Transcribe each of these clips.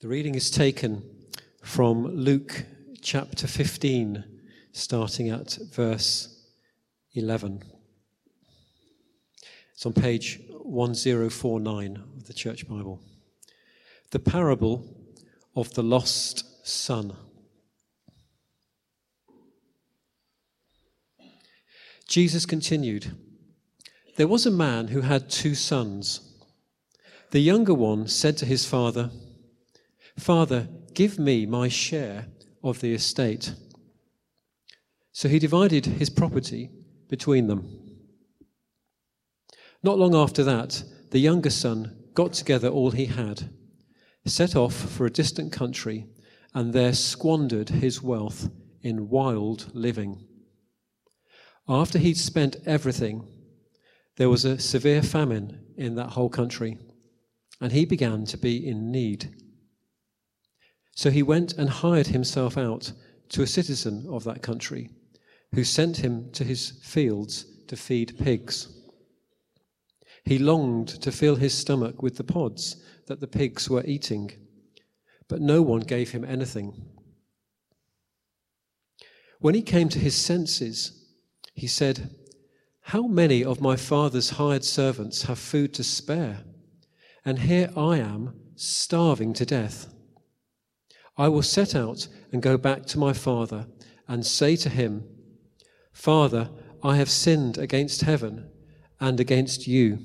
The reading is taken from Luke chapter 15, starting at verse 11. It's on page 1049 of the Church Bible. The parable of the lost son. Jesus continued There was a man who had two sons. The younger one said to his father, Father, give me my share of the estate. So he divided his property between them. Not long after that, the younger son got together all he had, set off for a distant country, and there squandered his wealth in wild living. After he'd spent everything, there was a severe famine in that whole country, and he began to be in need. So he went and hired himself out to a citizen of that country, who sent him to his fields to feed pigs. He longed to fill his stomach with the pods that the pigs were eating, but no one gave him anything. When he came to his senses, he said, How many of my father's hired servants have food to spare? And here I am, starving to death. I will set out and go back to my father and say to him, Father, I have sinned against heaven and against you.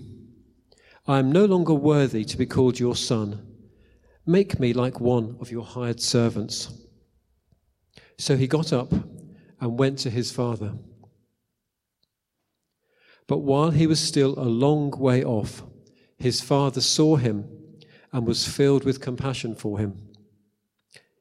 I am no longer worthy to be called your son. Make me like one of your hired servants. So he got up and went to his father. But while he was still a long way off, his father saw him and was filled with compassion for him.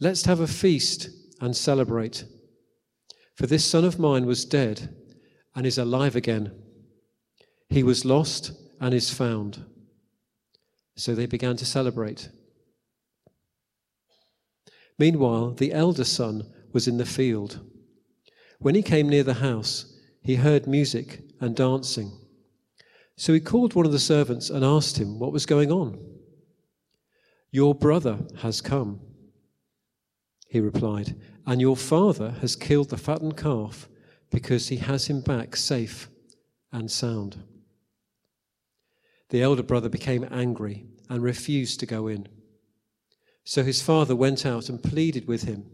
Let's have a feast and celebrate. For this son of mine was dead and is alive again. He was lost and is found. So they began to celebrate. Meanwhile, the elder son was in the field. When he came near the house, he heard music and dancing. So he called one of the servants and asked him what was going on. Your brother has come he replied, and your father has killed the fattened calf because he has him back safe and sound. The elder brother became angry and refused to go in. So his father went out and pleaded with him.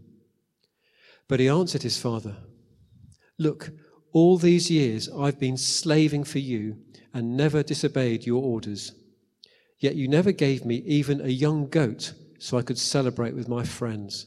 But he answered his father, Look, all these years I've been slaving for you and never disobeyed your orders. Yet you never gave me even a young goat so I could celebrate with my friends.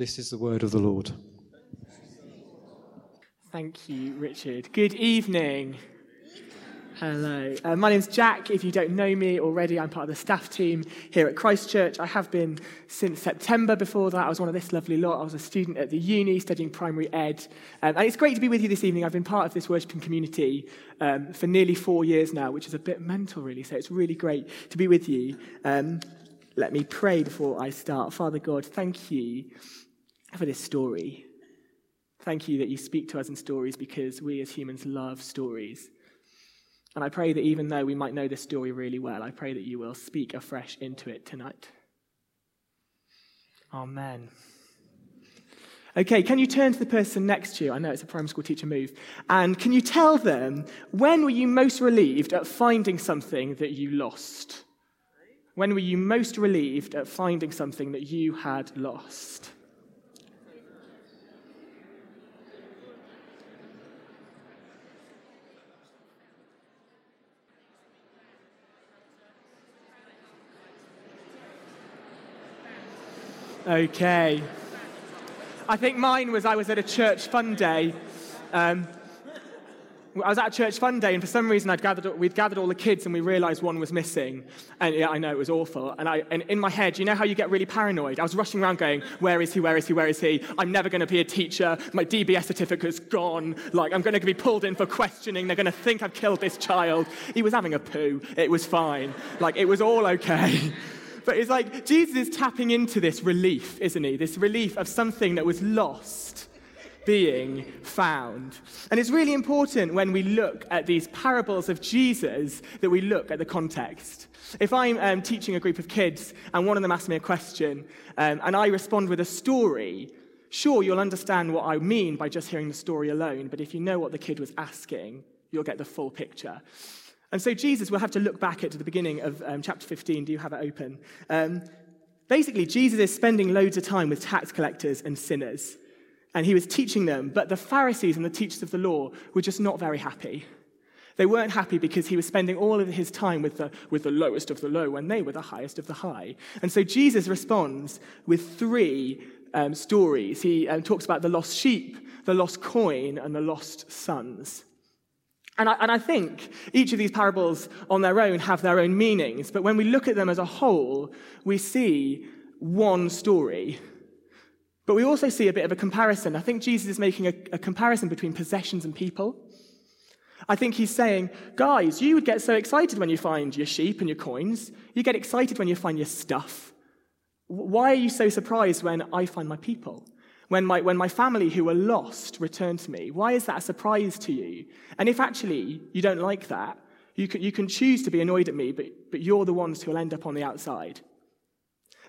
This is the word of the Lord. Thank you, Richard. Good evening. Hello. Uh, my name's Jack. If you don't know me already, I'm part of the staff team here at Christchurch. I have been since September. Before that, I was one of this lovely lot. I was a student at the uni studying primary ed. Um, and it's great to be with you this evening. I've been part of this worshipping community um, for nearly four years now, which is a bit mental, really. So it's really great to be with you. Um, let me pray before I start. Father God, thank you for this story. Thank you that you speak to us in stories because we as humans love stories. And I pray that even though we might know this story really well, I pray that you will speak afresh into it tonight. Amen. Okay, can you turn to the person next to you? I know it's a primary school teacher move. And can you tell them when were you most relieved at finding something that you lost? When were you most relieved at finding something that you had lost? Okay. I think mine was I was at a church fun day. Um, I was at a church fun day, and for some reason, I'd gathered, we'd gathered all the kids, and we realized one was missing. And yeah, I know it was awful. And, I, and in my head, you know how you get really paranoid? I was rushing around going, Where is he? Where is he? Where is he? I'm never going to be a teacher. My DBS certificate's gone. Like, I'm going to be pulled in for questioning. They're going to think I've killed this child. He was having a poo. It was fine. Like, it was all okay. But it's like Jesus is tapping into this relief, isn't he? This relief of something that was lost being found. And it's really important when we look at these parables of Jesus that we look at the context. If I'm um, teaching a group of kids and one of them asks me a question um, and I respond with a story, sure, you'll understand what I mean by just hearing the story alone, but if you know what the kid was asking, you'll get the full picture. And so Jesus, we'll have to look back at the beginning of um, chapter 15. Do you have it open? Um, basically, Jesus is spending loads of time with tax collectors and sinners. And he was teaching them, but the Pharisees and the teachers of the law were just not very happy. They weren't happy because he was spending all of his time with the, with the lowest of the low when they were the highest of the high. And so Jesus responds with three um, stories. He um, talks about the lost sheep, the lost coin, and the lost sons. And I, and I, think each of these parables on their own have their own meanings, but when we look at them as a whole, we see one story. But we also see a bit of a comparison. I think Jesus is making a, a comparison between possessions and people. I think he's saying, guys, you would get so excited when you find your sheep and your coins. You get excited when you find your stuff. Why are you so surprised when I find my people? When my, when my family who were lost return to me? Why is that a surprise to you? And if actually you don't like that, you can, you can choose to be annoyed at me, but, but you're the ones who will end up on the outside.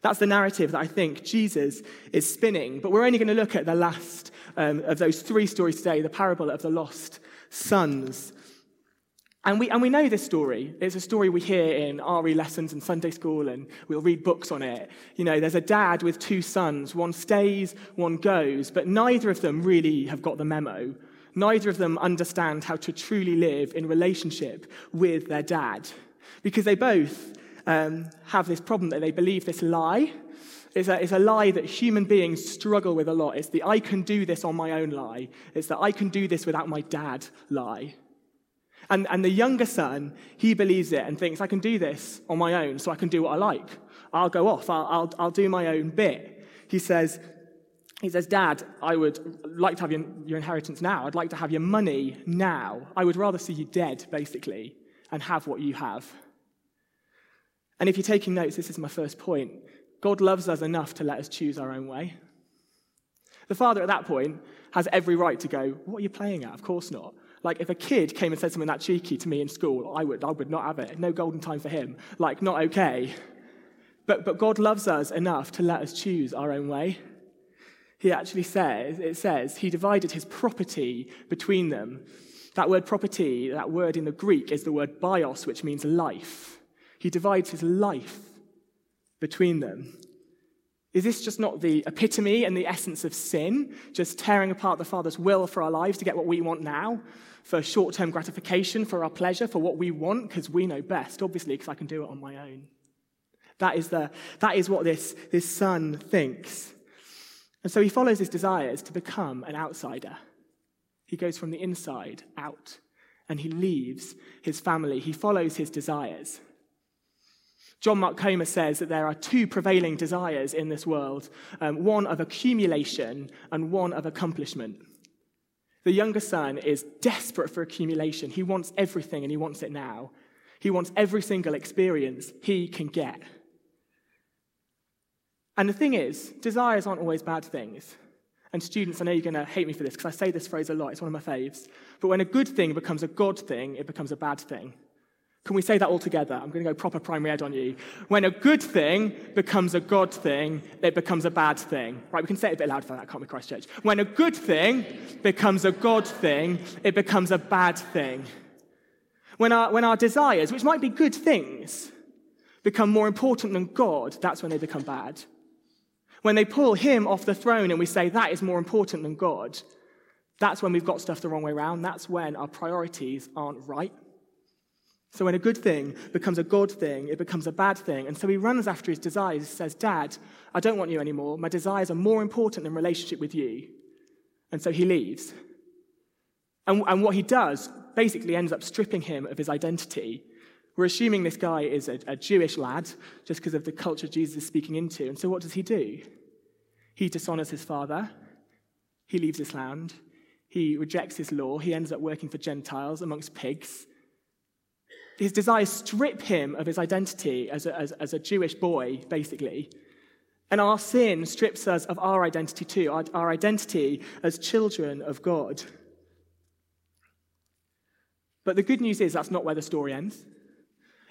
That's the narrative that I think Jesus is spinning. But we're only going to look at the last um, of those three stories today the parable of the lost sons. And we, and we know this story. It's a story we hear in RE lessons and Sunday school, and we'll read books on it. You know, there's a dad with two sons. One stays, one goes, but neither of them really have got the memo. Neither of them understand how to truly live in relationship with their dad. Because they both um, have this problem that they believe this lie. It's a, it's a lie that human beings struggle with a lot. It's the I can do this on my own lie. It's the I can do this without my dad lie. And, and the younger son, he believes it and thinks, I can do this on my own, so I can do what I like. I'll go off, I'll, I'll, I'll do my own bit. He says, he says, Dad, I would like to have your, your inheritance now. I'd like to have your money now. I would rather see you dead, basically, and have what you have. And if you're taking notes, this is my first point. God loves us enough to let us choose our own way. The father at that point has every right to go, What are you playing at? Of course not. Like, if a kid came and said something that cheeky to me in school, I would, I would not have it. No golden time for him. Like, not okay. But, but God loves us enough to let us choose our own way. He actually says, it says, he divided his property between them. That word property, that word in the Greek is the word bios, which means life. He divides his life between them. Is this just not the epitome and the essence of sin? Just tearing apart the Father's will for our lives to get what we want now? for short term gratification, for our pleasure, for what we want, because we know best, obviously, because I can do it on my own. That is, the, that is what this, this son thinks. And so he follows his desires to become an outsider. He goes from the inside out and he leaves his family. He follows his desires. John Mark Comer says that there are two prevailing desires in this world um, one of accumulation and one of accomplishment. The younger son is desperate for accumulation. He wants everything and he wants it now. He wants every single experience he can get. And the thing is, desires aren't always bad things. And students, I know you're going to hate me for this because I say this phrase a lot, it's one of my faves. But when a good thing becomes a God thing, it becomes a bad thing. Can we say that all together? I'm going to go proper primary ed on you. When a good thing becomes a God thing, it becomes a bad thing. Right, we can say it a bit louder than that, can't we, Christchurch? When a good thing becomes a God thing, it becomes a bad thing. When our, when our desires, which might be good things, become more important than God, that's when they become bad. When they pull him off the throne and we say that is more important than God, that's when we've got stuff the wrong way around. That's when our priorities aren't right. So when a good thing becomes a God thing, it becomes a bad thing. And so he runs after his desires, says, Dad, I don't want you anymore. My desires are more important than relationship with you. And so he leaves. And, and what he does basically ends up stripping him of his identity. We're assuming this guy is a, a Jewish lad just because of the culture Jesus is speaking into. And so what does he do? He dishonors his father. He leaves his land. He rejects his law. He ends up working for Gentiles amongst pigs his desires strip him of his identity as a, as, as a Jewish boy, basically. And our sin strips us of our identity too, our, our identity as children of God. But the good news is that's not where the story ends.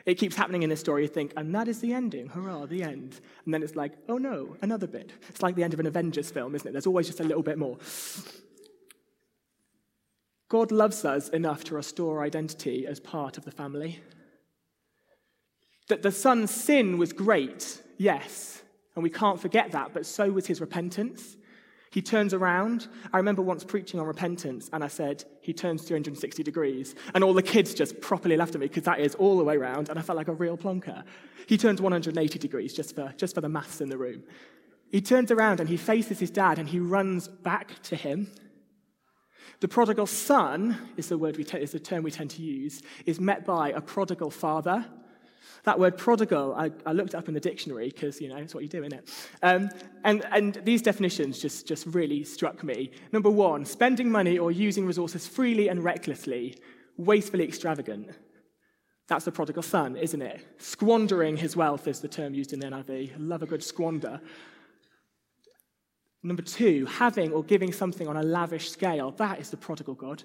It keeps happening in this story. You think, and that is the ending. Hurrah, the end. And then it's like, oh no, another bit. It's like the end of an Avengers film, isn't it? There's always just a little bit more. God loves us enough to restore identity as part of the family. That the son's sin was great, yes, and we can't forget that, but so was his repentance. He turns around. I remember once preaching on repentance, and I said, he turns 360 degrees. And all the kids just properly laughed at me because that is all the way around, and I felt like a real plonker. He turns 180 degrees just for, just for the maths in the room. He turns around and he faces his dad and he runs back to him the prodigal son is the word we is the term we tend to use, is met by a prodigal father. That word prodigal, I, I looked up in the dictionary because, you know, it's what you do, isn't it? Um, and, and these definitions just, just really struck me. Number one, spending money or using resources freely and recklessly, wastefully extravagant. That's the prodigal son, isn't it? Squandering his wealth is the term used in the NIV. Love a good squander. Number two, having or giving something on a lavish scale. That is the prodigal God.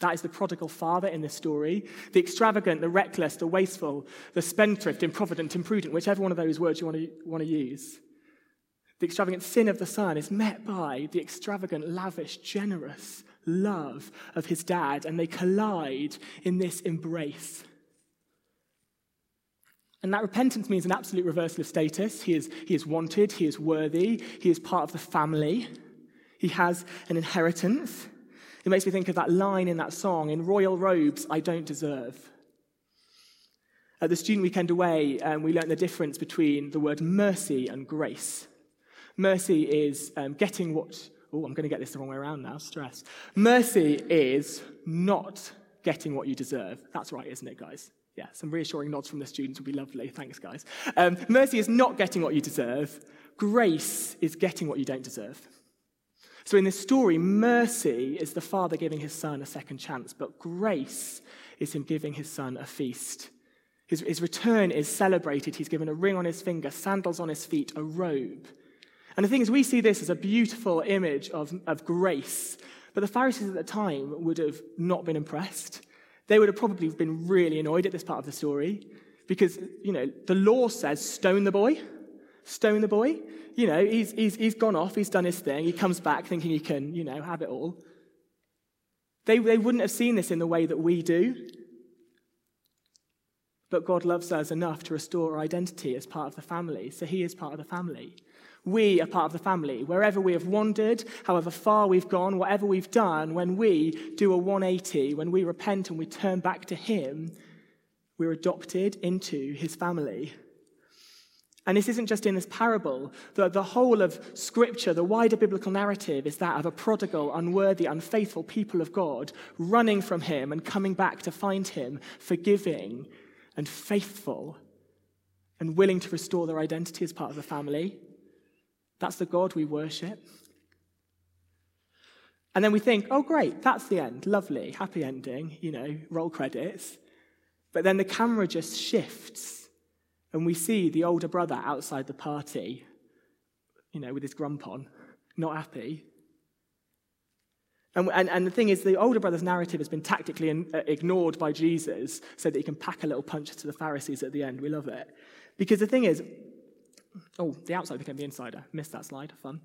That is the prodigal father in this story. The extravagant, the reckless, the wasteful, the spendthrift, improvident, imprudent, whichever one of those words you want to, want to use. The extravagant sin of the son is met by the extravagant, lavish, generous love of his dad, and they collide in this embrace. And that repentance means an absolute reversal of status. He is, he is wanted, he is worthy, he is part of the family, he has an inheritance. It makes me think of that line in that song In royal robes, I don't deserve. At the student weekend away, um, we learned the difference between the word mercy and grace. Mercy is um, getting what, oh, I'm going to get this the wrong way around now, stress. Mercy is not getting what you deserve. That's right, isn't it, guys? Yeah, some reassuring nods from the students would be lovely. Thanks, guys. Um, mercy is not getting what you deserve, grace is getting what you don't deserve. So, in this story, mercy is the father giving his son a second chance, but grace is him giving his son a feast. His, his return is celebrated. He's given a ring on his finger, sandals on his feet, a robe. And the thing is, we see this as a beautiful image of, of grace, but the Pharisees at the time would have not been impressed. They would have probably been really annoyed at this part of the story because, you know, the law says stone the boy, stone the boy. You know, he's, he's, he's gone off, he's done his thing, he comes back thinking he can, you know, have it all. They, they wouldn't have seen this in the way that we do. But God loves us enough to restore our identity as part of the family, so he is part of the family. We are part of the family. Wherever we have wandered, however far we've gone, whatever we've done, when we do a 180, when we repent and we turn back to Him, we're adopted into His family. And this isn't just in this parable. The, the whole of Scripture, the wider biblical narrative, is that of a prodigal, unworthy, unfaithful people of God running from Him and coming back to find Him, forgiving and faithful and willing to restore their identity as part of the family. That's the God we worship. And then we think, oh, great, that's the end. Lovely, happy ending, you know, roll credits. But then the camera just shifts, and we see the older brother outside the party, you know, with his grump on, not happy. And, and, and the thing is, the older brother's narrative has been tactically in, uh, ignored by Jesus so that he can pack a little punch to the Pharisees at the end. We love it. Because the thing is, Oh, the outside became the insider. Missed that slide. Fun.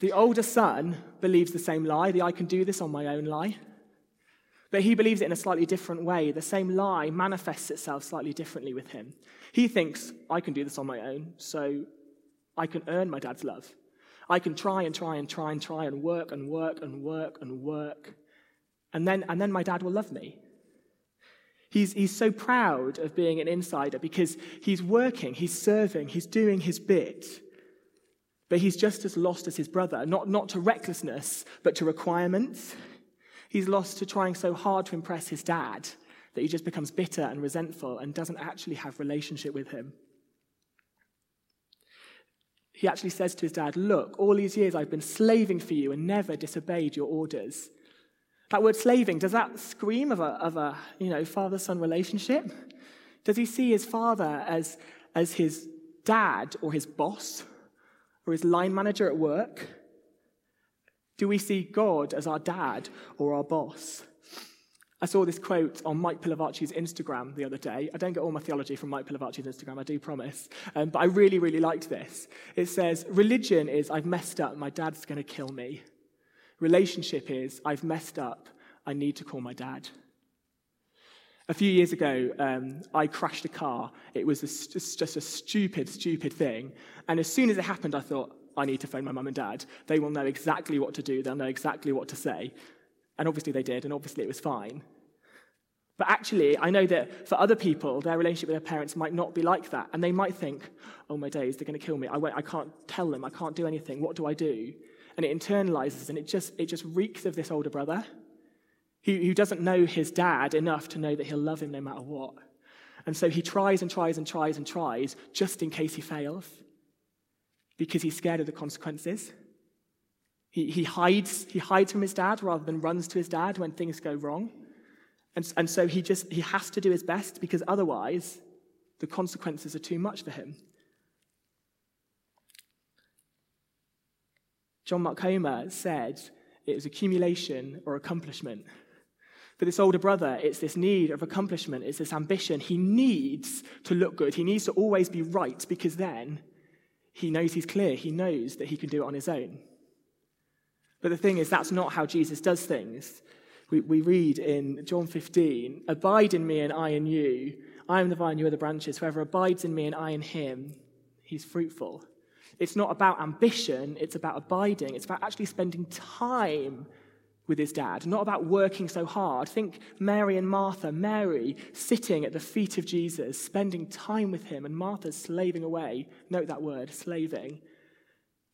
The older son believes the same lie, the I can do this on my own lie. But he believes it in a slightly different way. The same lie manifests itself slightly differently with him. He thinks, I can do this on my own, so I can earn my dad's love. I can try and try and try and try and work and work and work and work. And then, and then my dad will love me. He's, he's so proud of being an insider because he's working, he's serving, he's doing his bit. But he's just as lost as his brother, not, not to recklessness, but to requirements. He's lost to trying so hard to impress his dad that he just becomes bitter and resentful and doesn't actually have relationship with him. He actually says to his dad, Look, all these years I've been slaving for you and never disobeyed your orders. That word slaving, does that scream of a, of a you know, father son relationship? Does he see his father as, as his dad or his boss or his line manager at work? Do we see God as our dad or our boss? I saw this quote on Mike Pilavachi's Instagram the other day. I don't get all my theology from Mike Pilavachi's Instagram, I do promise. Um, but I really, really liked this. It says, Religion is, I've messed up, my dad's going to kill me. Relationship is, I've messed up, I need to call my dad. A few years ago, um, I crashed a car. It was a, just, just a stupid, stupid thing. And as soon as it happened, I thought, I need to phone my mum and dad. They will know exactly what to do, they'll know exactly what to say. And obviously they did, and obviously it was fine. But actually, I know that for other people, their relationship with their parents might not be like that. And they might think, oh my days, they're going to kill me. I, won't, I can't tell them. I can't do anything. What do I do? And it internalizes and it just, it just reeks of this older brother who, who doesn't know his dad enough to know that he'll love him no matter what. And so he tries and tries and tries and tries just in case he fails because he's scared of the consequences. He, he, hides, he hides from his dad rather than runs to his dad when things go wrong. And, and so he just he has to do his best because otherwise the consequences are too much for him. John Mark Comer said it was accumulation or accomplishment. For this older brother, it's this need of accomplishment, it's this ambition. He needs to look good, he needs to always be right because then he knows he's clear, he knows that he can do it on his own. But the thing is, that's not how Jesus does things. We, we read in John 15 Abide in me and I in you. I am the vine, you are the branches. Whoever abides in me and I in him, he's fruitful. It's not about ambition, it's about abiding. It's about actually spending time with his dad, not about working so hard. Think Mary and Martha. Mary sitting at the feet of Jesus, spending time with him, and Martha's slaving away. Note that word, slaving.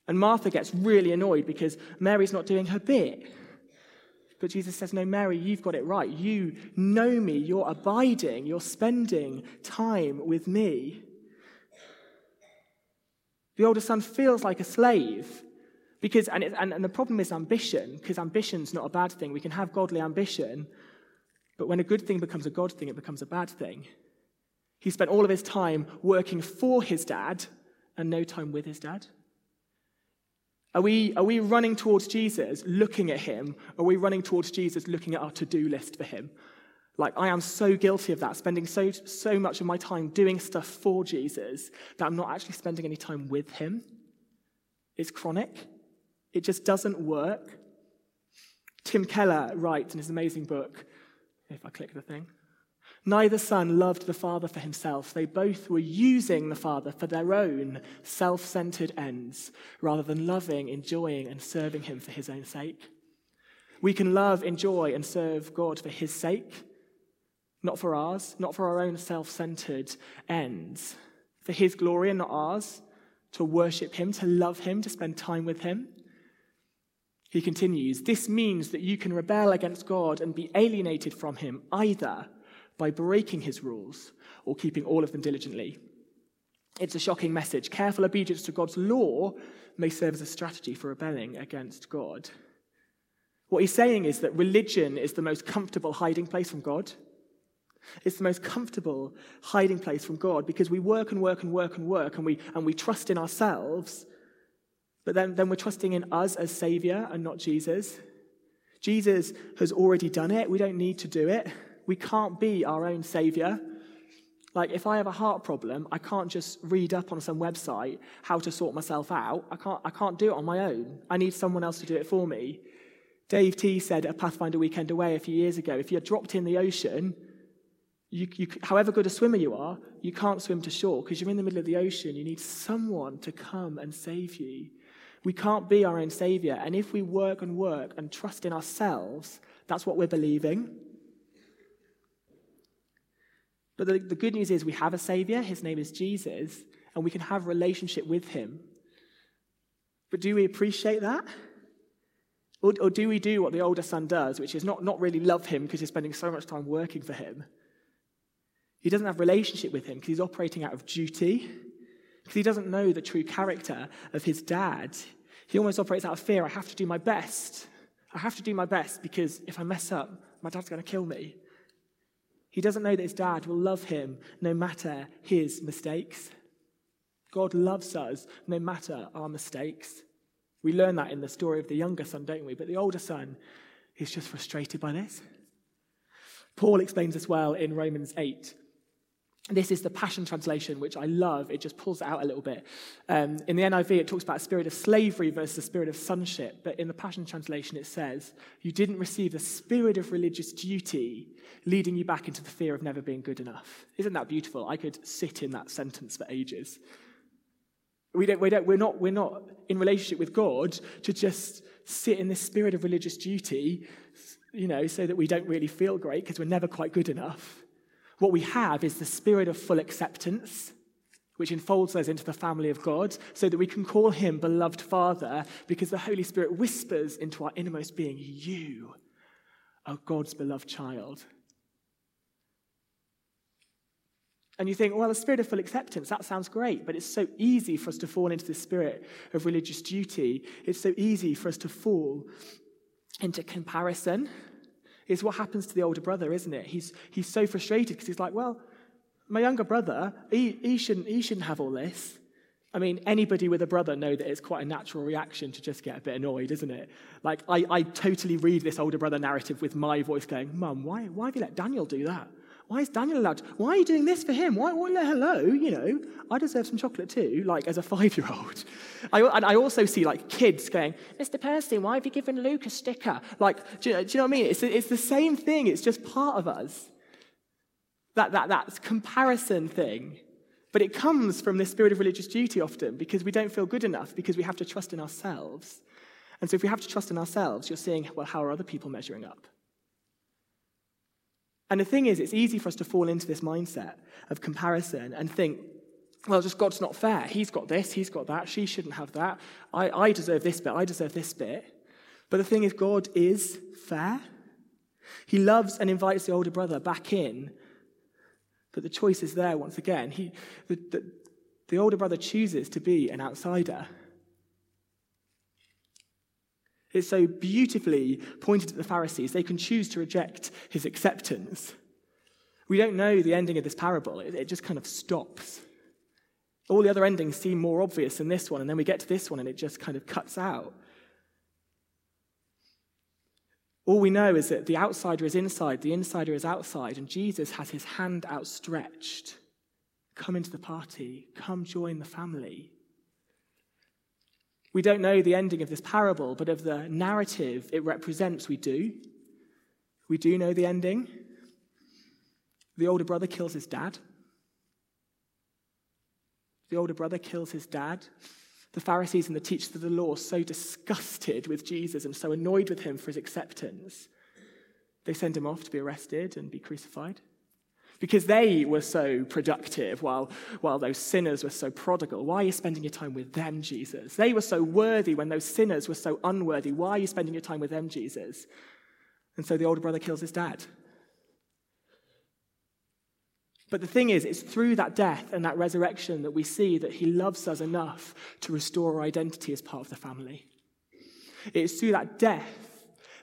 And Martha gets really annoyed because Mary's not doing her bit. But Jesus says, No, Mary, you've got it right. You know me. You're abiding. You're spending time with me. The older son feels like a slave. Because, and, it, and, and the problem is ambition, because ambition's not a bad thing. We can have godly ambition, but when a good thing becomes a God thing, it becomes a bad thing. He spent all of his time working for his dad and no time with his dad. Are we, are we running towards Jesus, looking at him? Are we running towards Jesus, looking at our to do list for him? Like, I am so guilty of that, spending so, so much of my time doing stuff for Jesus that I'm not actually spending any time with him. It's chronic, it just doesn't work. Tim Keller writes in his amazing book, if I click the thing, neither son loved the father for himself. They both were using the father for their own self centered ends rather than loving, enjoying, and serving him for his own sake. We can love, enjoy, and serve God for his sake not for ours, not for our own self centered ends, for His glory and not ours, to worship Him, to love Him, to spend time with Him. He continues, This means that you can rebel against God and be alienated from Him either by breaking His rules or keeping all of them diligently. It's a shocking message. Careful obedience to God's law may serve as a strategy for rebelling against God. What he's saying is that religion is the most comfortable hiding place from God. It's the most comfortable hiding place from God because we work and work and work and work and we, and we trust in ourselves, but then, then we're trusting in us as Savior and not Jesus. Jesus has already done it. We don't need to do it. We can't be our own Savior. Like, if I have a heart problem, I can't just read up on some website how to sort myself out. I can't, I can't do it on my own. I need someone else to do it for me. Dave T said at Pathfinder weekend away a few years ago if you're dropped in the ocean, you, you, however good a swimmer you are, you can't swim to shore because you're in the middle of the ocean. You need someone to come and save you. We can't be our own savior. And if we work and work and trust in ourselves, that's what we're believing. But the, the good news is we have a savior. His name is Jesus, and we can have relationship with him. But do we appreciate that? Or, or do we do what the older son does, which is not, not really love him because he's spending so much time working for him? He doesn't have relationship with him because he's operating out of duty, because he doesn't know the true character of his dad. He almost operates out of fear. I have to do my best. I have to do my best because if I mess up, my dad's going to kill me. He doesn't know that his dad will love him no matter his mistakes. God loves us no matter our mistakes. We learn that in the story of the younger son, don't we? But the older son is just frustrated by this. Paul explains this well in Romans 8. This is the Passion Translation, which I love. It just pulls it out a little bit. Um, in the NIV, it talks about a spirit of slavery versus a spirit of sonship. But in the Passion Translation, it says, You didn't receive the spirit of religious duty leading you back into the fear of never being good enough. Isn't that beautiful? I could sit in that sentence for ages. We don't, we don't, we're, not, we're not in relationship with God to just sit in this spirit of religious duty, you know, so that we don't really feel great because we're never quite good enough. What we have is the spirit of full acceptance, which enfolds us into the family of God, so that we can call him beloved Father because the Holy Spirit whispers into our innermost being, You are God's beloved child. And you think, well, the spirit of full acceptance, that sounds great, but it's so easy for us to fall into the spirit of religious duty. It's so easy for us to fall into comparison. It's what happens to the older brother, isn't it? He's, he's so frustrated because he's like, well, my younger brother, he, he, shouldn't, he shouldn't have all this. I mean, anybody with a brother know that it's quite a natural reaction to just get a bit annoyed, isn't it? Like, I, I totally read this older brother narrative with my voice going, Mum, why, why have you let Daniel do that? Why is Daniel allowed? To, why are you doing this for him? Why, why hello? You know, I deserve some chocolate too, like as a five year old. and I also see like kids going, Mr. Percy, why have you given Luke a sticker? Like, do you, do you know what I mean? It's, it's the same thing, it's just part of us. That, that, that comparison thing. But it comes from this spirit of religious duty often because we don't feel good enough, because we have to trust in ourselves. And so if we have to trust in ourselves, you're seeing, well, how are other people measuring up? And the thing is, it's easy for us to fall into this mindset of comparison and think, well, just God's not fair. He's got this, he's got that, she shouldn't have that. I, I deserve this bit, I deserve this bit. But the thing is, God is fair. He loves and invites the older brother back in. But the choice is there once again. He, the, the, the older brother chooses to be an outsider. It's so beautifully pointed at the Pharisees. They can choose to reject his acceptance. We don't know the ending of this parable, it, it just kind of stops. All the other endings seem more obvious than this one, and then we get to this one and it just kind of cuts out. All we know is that the outsider is inside, the insider is outside, and Jesus has his hand outstretched. Come into the party, come join the family. We don't know the ending of this parable, but of the narrative it represents, we do. We do know the ending. The older brother kills his dad. The older brother kills his dad. The Pharisees and the teachers of the law, so disgusted with Jesus and so annoyed with him for his acceptance, they send him off to be arrested and be crucified because they were so productive while, while those sinners were so prodigal. Why are you spending your time with them, Jesus? They were so worthy when those sinners were so unworthy. Why are you spending your time with them, Jesus? And so the older brother kills his dad. But the thing is, it's through that death and that resurrection that we see that he loves us enough to restore our identity as part of the family. It's through that death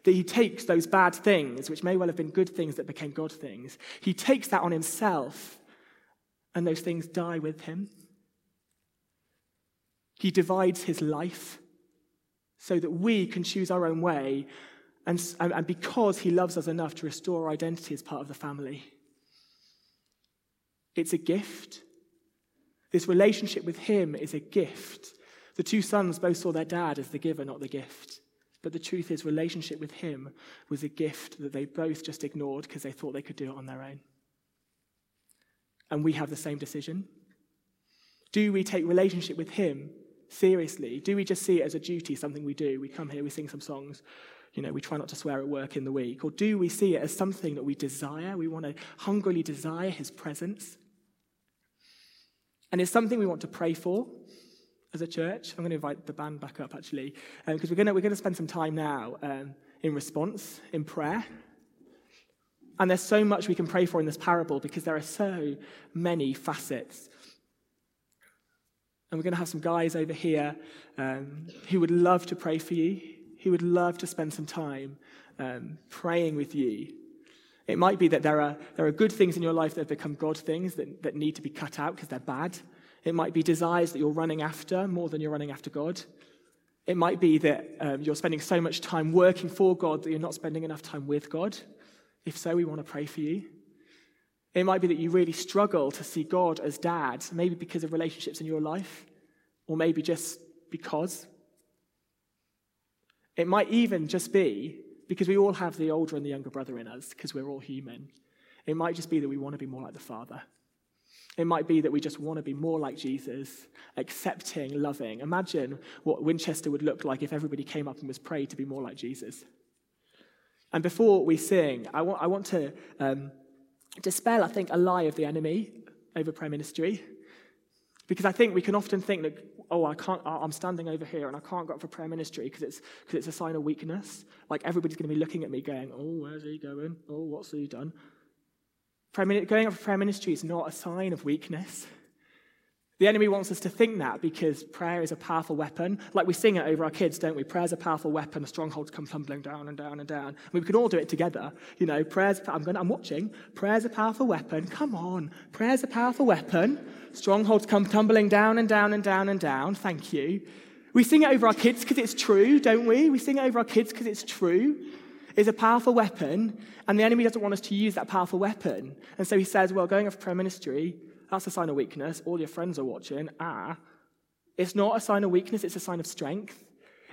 that he takes those bad things, which may well have been good things that became God things, he takes that on himself, and those things die with him. He divides his life so that we can choose our own way, and, and because he loves us enough to restore our identity as part of the family. It's a gift. This relationship with him is a gift. The two sons both saw their dad as the giver, not the gift. But the truth is, relationship with Him was a gift that they both just ignored because they thought they could do it on their own. And we have the same decision. Do we take relationship with Him seriously? Do we just see it as a duty, something we do? We come here, we sing some songs, you know, we try not to swear at work in the week. Or do we see it as something that we desire? We want to hungrily desire His presence. And it's something we want to pray for as a church. I'm going to invite the band back up, actually, because um, we're, going to, we're to spend some time now um, in response, in prayer. And there's so much we can pray for in this parable because there are so many facets. And we're going to have some guys over here um, who would love to pray for you, who would love to spend some time um, praying with you. It might be that there are, there are good things in your life that have become God things that, that need to be cut out because they're bad. It might be desires that you're running after more than you're running after God. It might be that um, you're spending so much time working for God that you're not spending enough time with God. If so, we want to pray for you. It might be that you really struggle to see God as dad, maybe because of relationships in your life, or maybe just because. It might even just be because we all have the older and the younger brother in us, because we're all human. It might just be that we want to be more like the Father. It might be that we just want to be more like Jesus, accepting, loving. Imagine what Winchester would look like if everybody came up and was prayed to be more like Jesus. And before we sing, I want, I want to um, dispel, I think, a lie of the enemy over prayer ministry. Because I think we can often think that, oh, I can't, I'm standing over here and I can't go up for prayer ministry because it's, cause it's a sign of weakness. Like everybody's going to be looking at me going, oh, where's he going? Oh, what's he done? Going up for prayer ministry is not a sign of weakness. The enemy wants us to think that because prayer is a powerful weapon. Like we sing it over our kids, don't we? Prayer's a powerful weapon. The strongholds come tumbling down and down and down. We can all do it together. You know, prayer's, I'm, going, I'm watching. Prayer's a powerful weapon. Come on. Prayer's a powerful weapon. Strongholds come tumbling down and down and down and down. Thank you. We sing it over our kids because it's true, don't we? We sing it over our kids because it's true is a powerful weapon, and the enemy doesn't want us to use that powerful weapon. And so he says, Well, going off prayer ministry, that's a sign of weakness. All your friends are watching. Ah. It's not a sign of weakness, it's a sign of strength.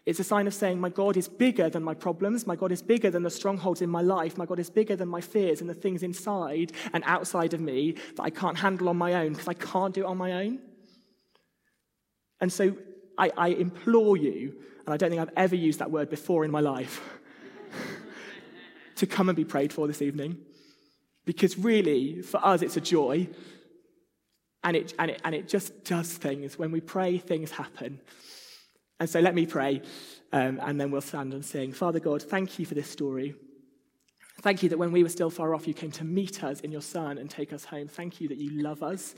It's a sign of saying, My God is bigger than my problems. My God is bigger than the strongholds in my life. My God is bigger than my fears and the things inside and outside of me that I can't handle on my own because I can't do it on my own. And so I, I implore you, and I don't think I've ever used that word before in my life to come and be prayed for this evening. Because really, for us, it's a joy. And it, and, it, and it just does things. When we pray, things happen. And so let me pray, um, and then we'll stand and sing. Father God, thank you for this story. Thank you that when we were still far off, you came to meet us in your Son and take us home. Thank you that you love us.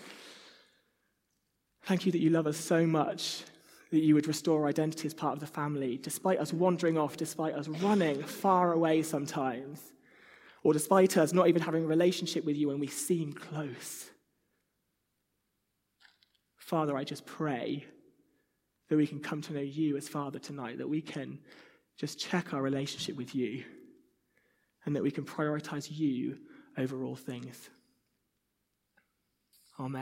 Thank you that you love us so much that you would restore identity as part of the family, despite us wandering off, despite us running far away sometimes, or despite us not even having a relationship with you when we seem close. Father, I just pray that we can come to know you as Father tonight, that we can just check our relationship with you, and that we can prioritize you over all things. Amen.